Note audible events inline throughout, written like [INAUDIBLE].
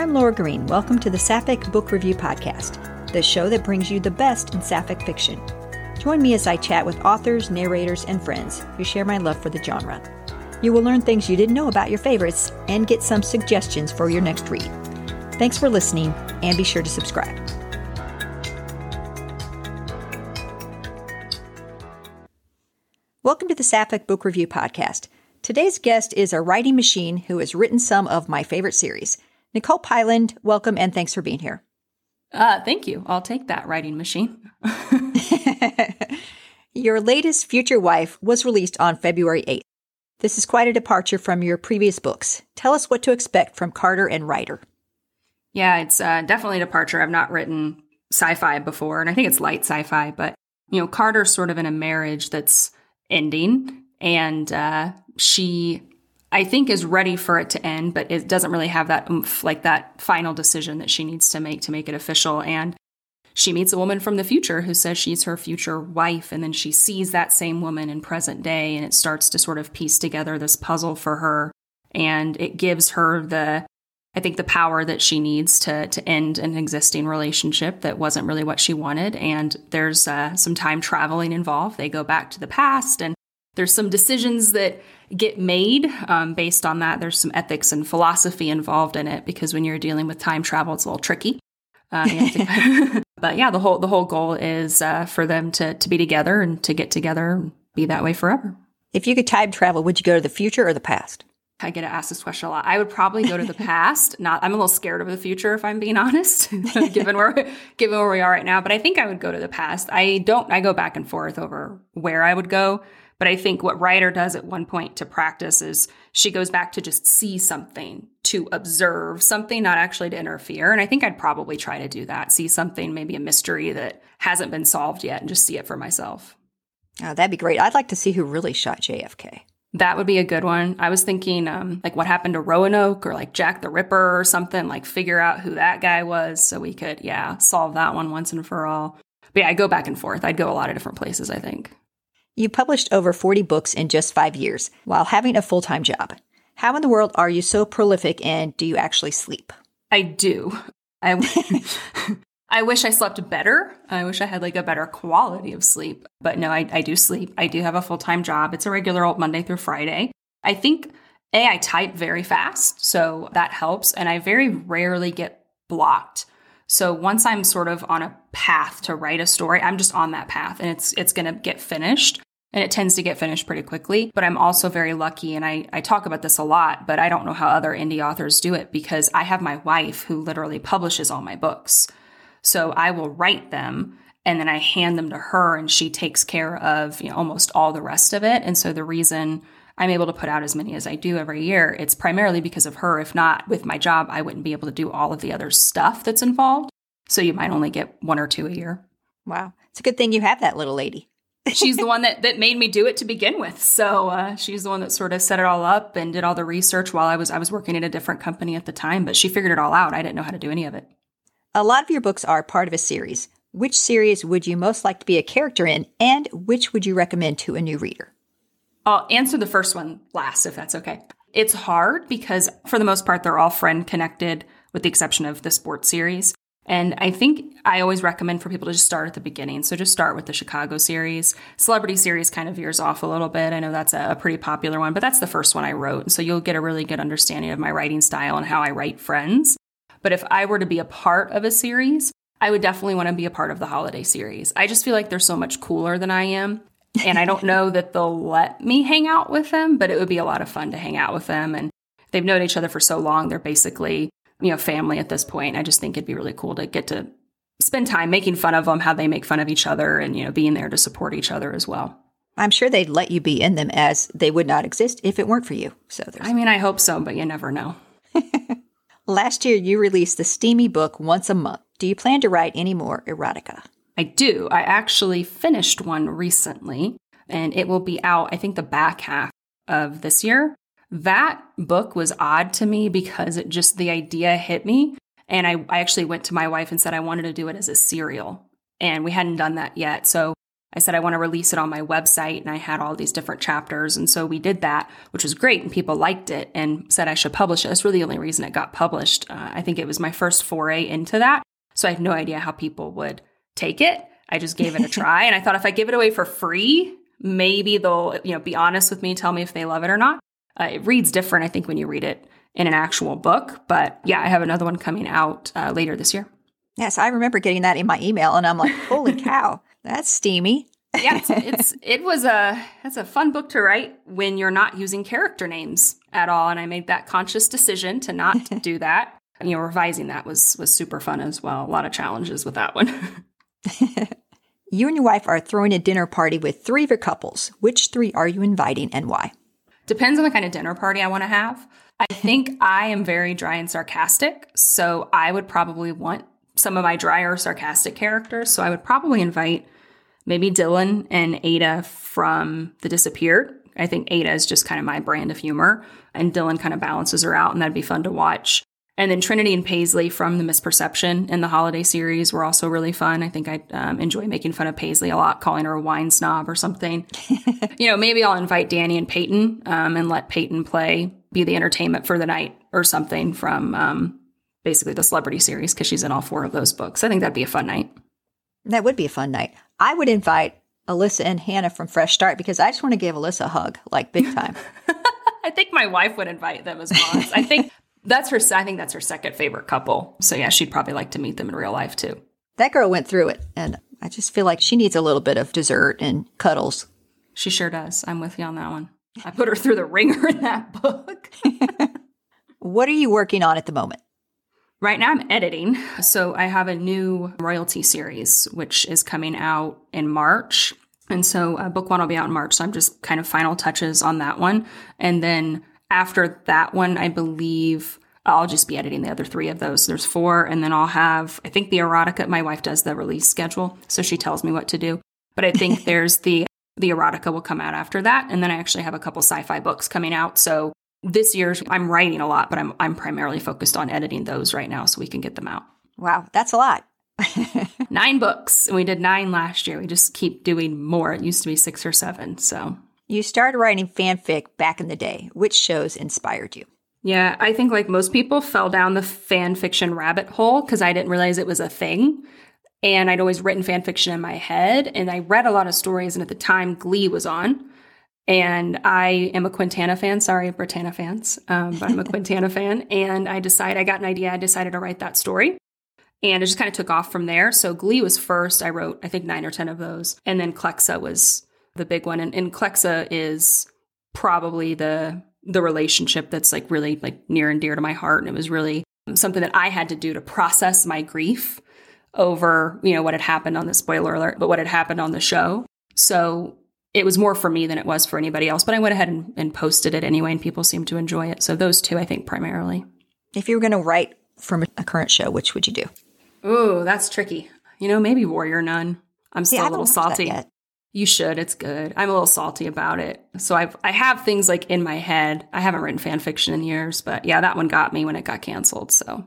I'm Laura Green. Welcome to the Sapphic Book Review Podcast, the show that brings you the best in Sapphic fiction. Join me as I chat with authors, narrators, and friends who share my love for the genre. You will learn things you didn't know about your favorites and get some suggestions for your next read. Thanks for listening, and be sure to subscribe. Welcome to the Sapphic Book Review Podcast. Today's guest is a writing machine who has written some of my favorite series. Nicole Pyland, welcome and thanks for being here. Uh, thank you. I'll take that writing machine. [LAUGHS] your latest Future Wife was released on February 8th. This is quite a departure from your previous books. Tell us what to expect from Carter and Ryder. Yeah, it's uh, definitely a departure. I've not written sci fi before, and I think it's light sci fi, but, you know, Carter's sort of in a marriage that's ending, and uh, she I think is ready for it to end, but it doesn't really have that oomph, like that final decision that she needs to make to make it official. And she meets a woman from the future who says she's her future wife, and then she sees that same woman in present day, and it starts to sort of piece together this puzzle for her. And it gives her the, I think, the power that she needs to to end an existing relationship that wasn't really what she wanted. And there's uh, some time traveling involved. They go back to the past, and there's some decisions that get made um, based on that. There's some ethics and philosophy involved in it because when you're dealing with time travel, it's a little tricky. Uh, to, [LAUGHS] [LAUGHS] but yeah, the whole the whole goal is uh, for them to to be together and to get together and be that way forever. If you could time travel, would you go to the future or the past? I get asked this question a lot. I would probably go to the past. Not, I'm a little scared of the future, if I'm being [LAUGHS] honest, given where given where we are right now. But I think I would go to the past. I don't. I go back and forth over where I would go. But I think what Ryder does at one point to practice is she goes back to just see something, to observe something, not actually to interfere. And I think I'd probably try to do that, see something, maybe a mystery that hasn't been solved yet, and just see it for myself. Oh, that'd be great. I'd like to see who really shot JFK. That would be a good one. I was thinking, um, like what happened to Roanoke or like Jack the Ripper or something, like figure out who that guy was so we could, yeah, solve that one once and for all. But yeah, I go back and forth. I'd go a lot of different places, I think. You published over 40 books in just five years while having a full time job. How in the world are you so prolific and do you actually sleep? I do. I, [LAUGHS] I wish I slept better. I wish I had like a better quality of sleep. But no, I, I do sleep. I do have a full time job. It's a regular old Monday through Friday. I think, A, I type very fast, so that helps. And I very rarely get blocked. So once I'm sort of on a path to write a story, I'm just on that path and it's it's going to get finished. And it tends to get finished pretty quickly. But I'm also very lucky, and I, I talk about this a lot, but I don't know how other indie authors do it because I have my wife who literally publishes all my books. So I will write them and then I hand them to her, and she takes care of you know, almost all the rest of it. And so the reason I'm able to put out as many as I do every year, it's primarily because of her. If not, with my job, I wouldn't be able to do all of the other stuff that's involved. So you might only get one or two a year. Wow. It's a good thing you have that little lady she's the one that, that made me do it to begin with. So uh, she's the one that sort of set it all up and did all the research while I was I was working at a different company at the time. But she figured it all out. I didn't know how to do any of it. A lot of your books are part of a series. Which series would you most like to be a character in, and which would you recommend to a new reader? I'll answer the first one last, if that's okay. It's hard because, for the most part, they're all friend connected, with the exception of the sports series. And I think I always recommend for people to just start at the beginning. So just start with the Chicago series. Celebrity series kind of veers off a little bit. I know that's a, pretty popular one, but that's the first one I wrote. And so you'll get a really good understanding of my writing style and how I write friends. But if I were to be a part of a series, I would definitely want to be a part of the holiday series. I just feel like they're so much cooler than I am. And I don't know that they'll let me hang out with them, but it would be a lot of fun to hang out with them. And they've known each other for so long. They're basically you know, family at this point. I just think it'd be really cool to get to spend time making fun of them, how they make fun of each other, and, you know, being there to support each other as well. I'm sure they'd let you be in them as they would not exist if it weren't for you. So there's I mean, I hope so, but you never know. [LAUGHS] Last year, you released the steamy book once a month. Do you plan to write any more erotica? I do. I actually finished one recently, and it will be out, I think, the back half of this year. That book was odd to me because it just, the idea hit me. And I, I actually went to my wife and said I wanted to do it as a serial. And we hadn't done that yet. So I said I want to release it on my website, and I had all these different chapters. And so we did that, which was great, and people liked it and said I should publish it. That's really the only reason it got published. Uh, I think it was my first foray into that. So I had no idea how people would take it. I just gave it a [LAUGHS] try, and I thought if I give it away for free, maybe they'll you know be honest with me, tell me if they love it or not. Uh, it reads different, I think, when you read it in an actual book. But yeah, I have another one coming out uh, later this year. Yes, I remember getting that in my email, and I'm like, [LAUGHS] holy cow, that's steamy. yeah, it's, [LAUGHS] it's it was a that's a fun book to write when you're not using character names at all, and I made that conscious decision to not [LAUGHS] do that. You know, revising that was was super fun as well. A lot of challenges with that one. you and your wife are throwing a dinner party with three of your couples. Which three are you inviting and why? Depends on the kind of dinner party I want to have. I think [LAUGHS] I am very dry and sarcastic, so I would probably want some of my drier, sarcastic characters. So I would probably invite maybe Dylan and Ada from The Disappeared. I think Ada is just kind of my brand of humor, and Dylan kind of balances her out, and that'd be fun to watch. And then Trinity and Paisley from the Misperception in the holiday series were also really fun. I think I um, enjoy making fun of Paisley a lot, calling her a wine snob or something. [LAUGHS] you know, maybe I'll invite Danny and Peyton um, and let Peyton play, be the entertainment for the night or something from um, basically the celebrity series because she's in all four of those books. I think that'd be a fun night. That would be a fun night. I would invite Alyssa and Hannah from Fresh Start because I just want to give Alyssa a hug, like big time. [LAUGHS] I think my wife would invite them as well. I think that's her. I think that's her second favorite couple. So yeah, she'd probably like to meet them in real life too. That girl went through it, and I just feel like she needs a little bit of dessert and cuddles. She sure does. I'm with you on that one. I put her through the ringer in that book. [LAUGHS] what are you working on at the moment? Right now, I'm editing. So I have a new royalty series, which is coming out in March. And so uh, book one will be out in March. So I'm just kind of final touches on that one. And then after that one, I believe uh, I'll just be editing the other three of those. There's four. And then I'll have, I think the erotica, my wife does the release schedule. So she tells me what to do. But I think [LAUGHS] there's the, the erotica will come out after that. And then I actually have a couple sci fi books coming out. So this year I'm writing a lot, but I'm I'm primarily focused on editing those right now so we can get them out. Wow, that's a lot. [LAUGHS] nine books. And we did nine last year. We just keep doing more. It used to be six or seven. So you started writing fanfic back in the day. Which shows inspired you? Yeah, I think like most people fell down the fan fiction rabbit hole because I didn't realize it was a thing. And I'd always written fan fiction in my head and I read a lot of stories. And at the time, Glee was on. And I am a Quinntana fan. Sorry, Brittana fans, um, but I'm a [LAUGHS] Quinntana fan. And I decided, I got an idea. I decided to write that story. And it just kind of took off from there. So Glee was first. I wrote, I think, nine or 10 of those. And then Clexa was the big one. And, and Clexa is probably the the relationship that's like really like near and dear to my heart. And it was really something that I had to do to process my grief over, you know, what had happened on the spoiler alert, but what had happened on the show. So it was more for me than it was for anybody else, but I went ahead and, and posted it anyway, and people seemed to enjoy it. So those two, I think, primarily. If you were going to write from a current show, which would you do? Ooh, that's tricky. You know, maybe Warrior Nun. I'm still See, a little salty. You should. It's good. I'm a little salty about it. So I've I have things like in my head. I haven't written fan fiction in years, but yeah, that one got me when it got canceled. So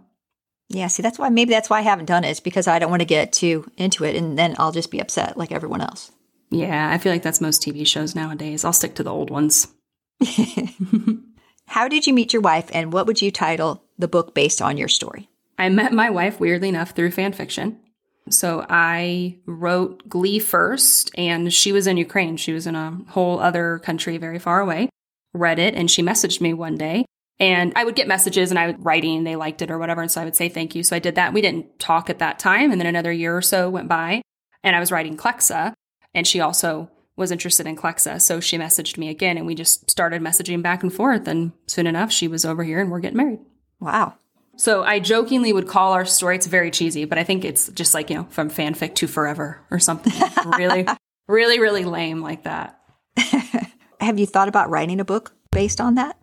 yeah, see, that's why maybe that's why I haven't done it. Is because I don't want to get too into it, and then I'll just be upset like everyone else. Yeah, I feel like that's most TV shows nowadays. I'll stick to the old ones. [LAUGHS] How did you meet your wife, and what would you title the book based on your story? I met my wife, weirdly enough, through fan fiction. So I wrote Glee first, and she was in Ukraine. She was in a whole other country very far away. Read it, and she messaged me one day. And I would get messages and I would writing, they liked it or whatever. And so I would say thank you. So I did that. We didn't talk at that time. And then another year or so went by, and I was writing Clexa. And she also was interested in Clexa. So she messaged me again and we just started messaging back and forth. And soon enough, she was over here and we're getting married. Wow. So I jokingly would call our story, it's very cheesy, but I think it's just like, you know, from fanfic to forever or something [LAUGHS] really, really, really lame like that. [LAUGHS] Have you thought about writing a book based on that?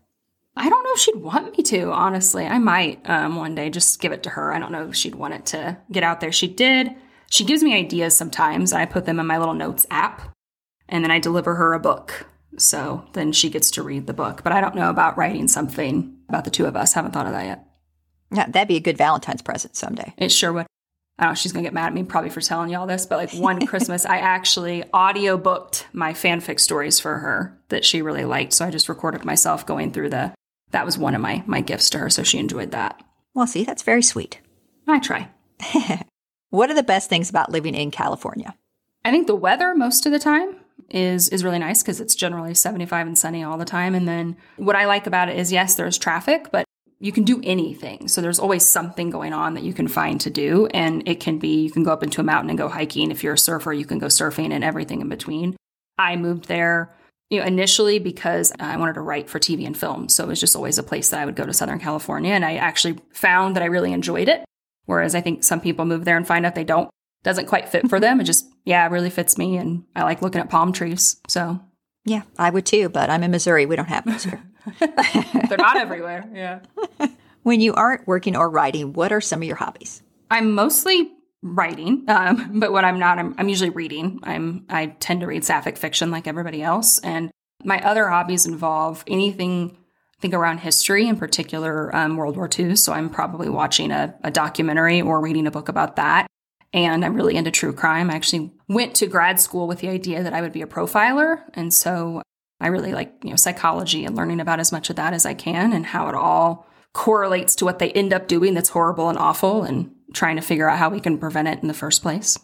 I don't know if she'd want me to, honestly. I might um, one day just give it to her. I don't know if she'd want it to get out there. She did she gives me ideas sometimes. I put them in my little notes app and then I deliver her a book. So then she gets to read the book. But I don't know about writing something about the two of us. Haven't thought of that yet. Yeah, that'd be a good Valentine's present someday. It sure would. I don't know, she's gonna get mad at me probably for telling you all this, but like one [LAUGHS] Christmas, I actually audio booked my fanfic stories for her that she really liked. So I just recorded myself going through the, that was one of my, my gifts to her. So she enjoyed that. Well, see, that's very sweet. I try. [LAUGHS] what are the best things about living in California? I think the weather most of the time is is really nice because it's generally 75 and sunny all the time. And then what I like about it is yes, there's traffic, but you can do anything. So there's always something going on that you can find to do. And it can be you can go up into a mountain and go hiking. If you're a surfer, you can go surfing and everything in between. I moved there you know, initially because I wanted to write for TV and film. So it was just always a place that I would go to Southern California. And I actually found that I really enjoyed it. Whereas I think some people move there and find out they don't, doesn't quite fit for them. It just, yeah, it really fits me. And I like looking at palm trees. So, yeah, I would too. But I'm in Missouri. We don't have those. [LAUGHS] They're not everywhere. Yeah. [LAUGHS] when you aren't working or writing, what are some of your hobbies? I'm mostly writing, um, but when I'm not, I'm, I'm usually reading. I'm I tend to read sapphic fiction like everybody else, and my other hobbies involve anything. I think around history, in particular um, World War II. So I'm probably watching a, a documentary or reading a book about that. And I'm really into true crime. I actually went to grad school with the idea that I would be a profiler, and so I really like you know psychology and learning about as much of that as I can and how it all correlates to what they end up doing that's horrible and awful and trying to figure out how we can prevent it in the first place.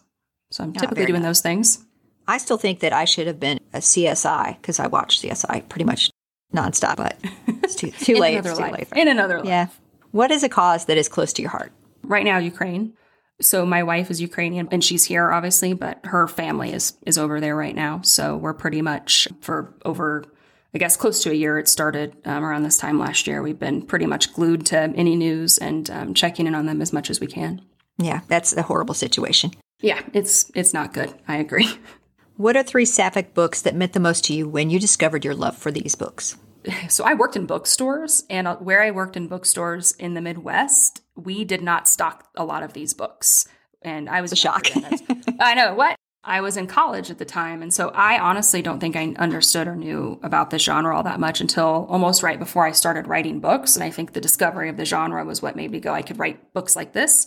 So I'm typically doing nice. those things. I still think that I should have been a CSI because I watch CSI pretty much nonstop, but it's too, [LAUGHS] too late. It's too life. late. In another life. Yeah. What is a cause that is close to your heart? Right now, Ukraine. So my wife is Ukrainian and she's here obviously, but her family is is over there right now. So we're pretty much for over I guess close to a year. It started um, around this time last year. We've been pretty much glued to any news and um, checking in on them as much as we can. Yeah, that's a horrible situation. Yeah, it's it's not good. I agree. [LAUGHS] What are three sapphic books that meant the most to you when you discovered your love for these books? So I worked in bookstores, and uh, where I worked in bookstores in the Midwest, we did not stock a lot of these books. And I was a shock. [LAUGHS] I know what I was in college at the time. And so I honestly don't think I understood or knew about the genre all that much until almost right before I started writing books. And I think the discovery of the genre was what made me go, I could write books like this.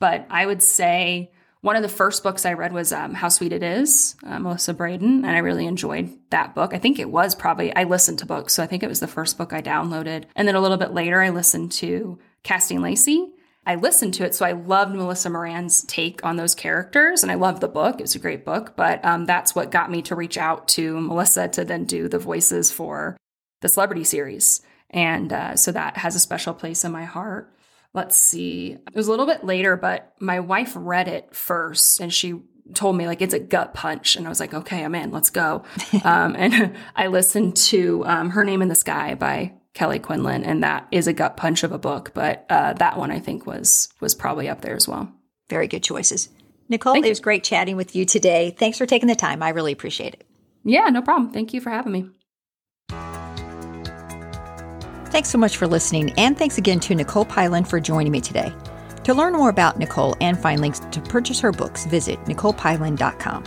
But I would say one of the first books I read was um, How Sweet It Is, uh, Melissa Brayden. And I really enjoyed that book. I think it was probably, I listened to books. So I think it was the first book I downloaded. And then a little bit later, I listened to Casting Lacey. I listened to it, so I loved Melissa Moran's take on those characters, and I loved the book. It was a great book, but um, that's what got me to reach out to Melissa to then do the voices for the celebrity series, and uh, so that has a special place in my heart. Let's see, it was a little bit later, but my wife read it first, and she told me like it's a gut punch, and I was like, okay, I'm in, let's go. [LAUGHS] um, and [LAUGHS] I listened to um, Her Name in the Sky by Kelly Quindlen, and that is a gut punch of a book. But uh, that one I think was was probably up there as well. Very good choices, Nicole. Thank it was great chatting with you today. Thanks for taking the time. I really appreciate it. Yeah, no problem. Thank you for having me. Thanks so much for listening, and thanks again to Nicole Pyland for joining me today. To learn more about Nicole and find links to purchase her books, visit nicolepyland.com.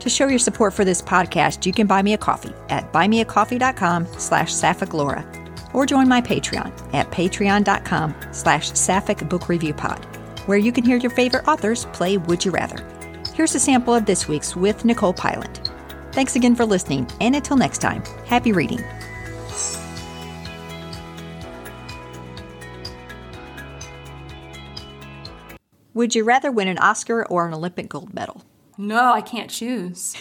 To show your support for this podcast, you can buy me a coffee at buymeacoffee.com slash sapphiclaura or join my Patreon at patreon.com slash sapphic where you can hear your favorite authors play Would You Rather. Here's a sample of this week's with Nicole Pyland. Thanks again for listening, and until next time, happy reading. Would you rather win an Oscar or an Olympic gold medal? No, I can't choose.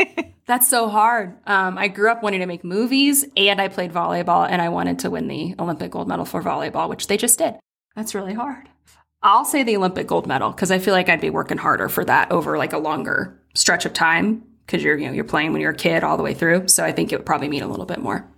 [LAUGHS] That's so hard. Um, I grew up wanting to make movies and I played volleyball and I wanted to win the Olympic gold medal for volleyball, which they just did. That's really hard. I'll say the Olympic gold medal because I feel like I'd be working harder for that over like a longer stretch of time because you're you know you're playing when you're a kid all the way through. So I think it would probably mean a little bit more.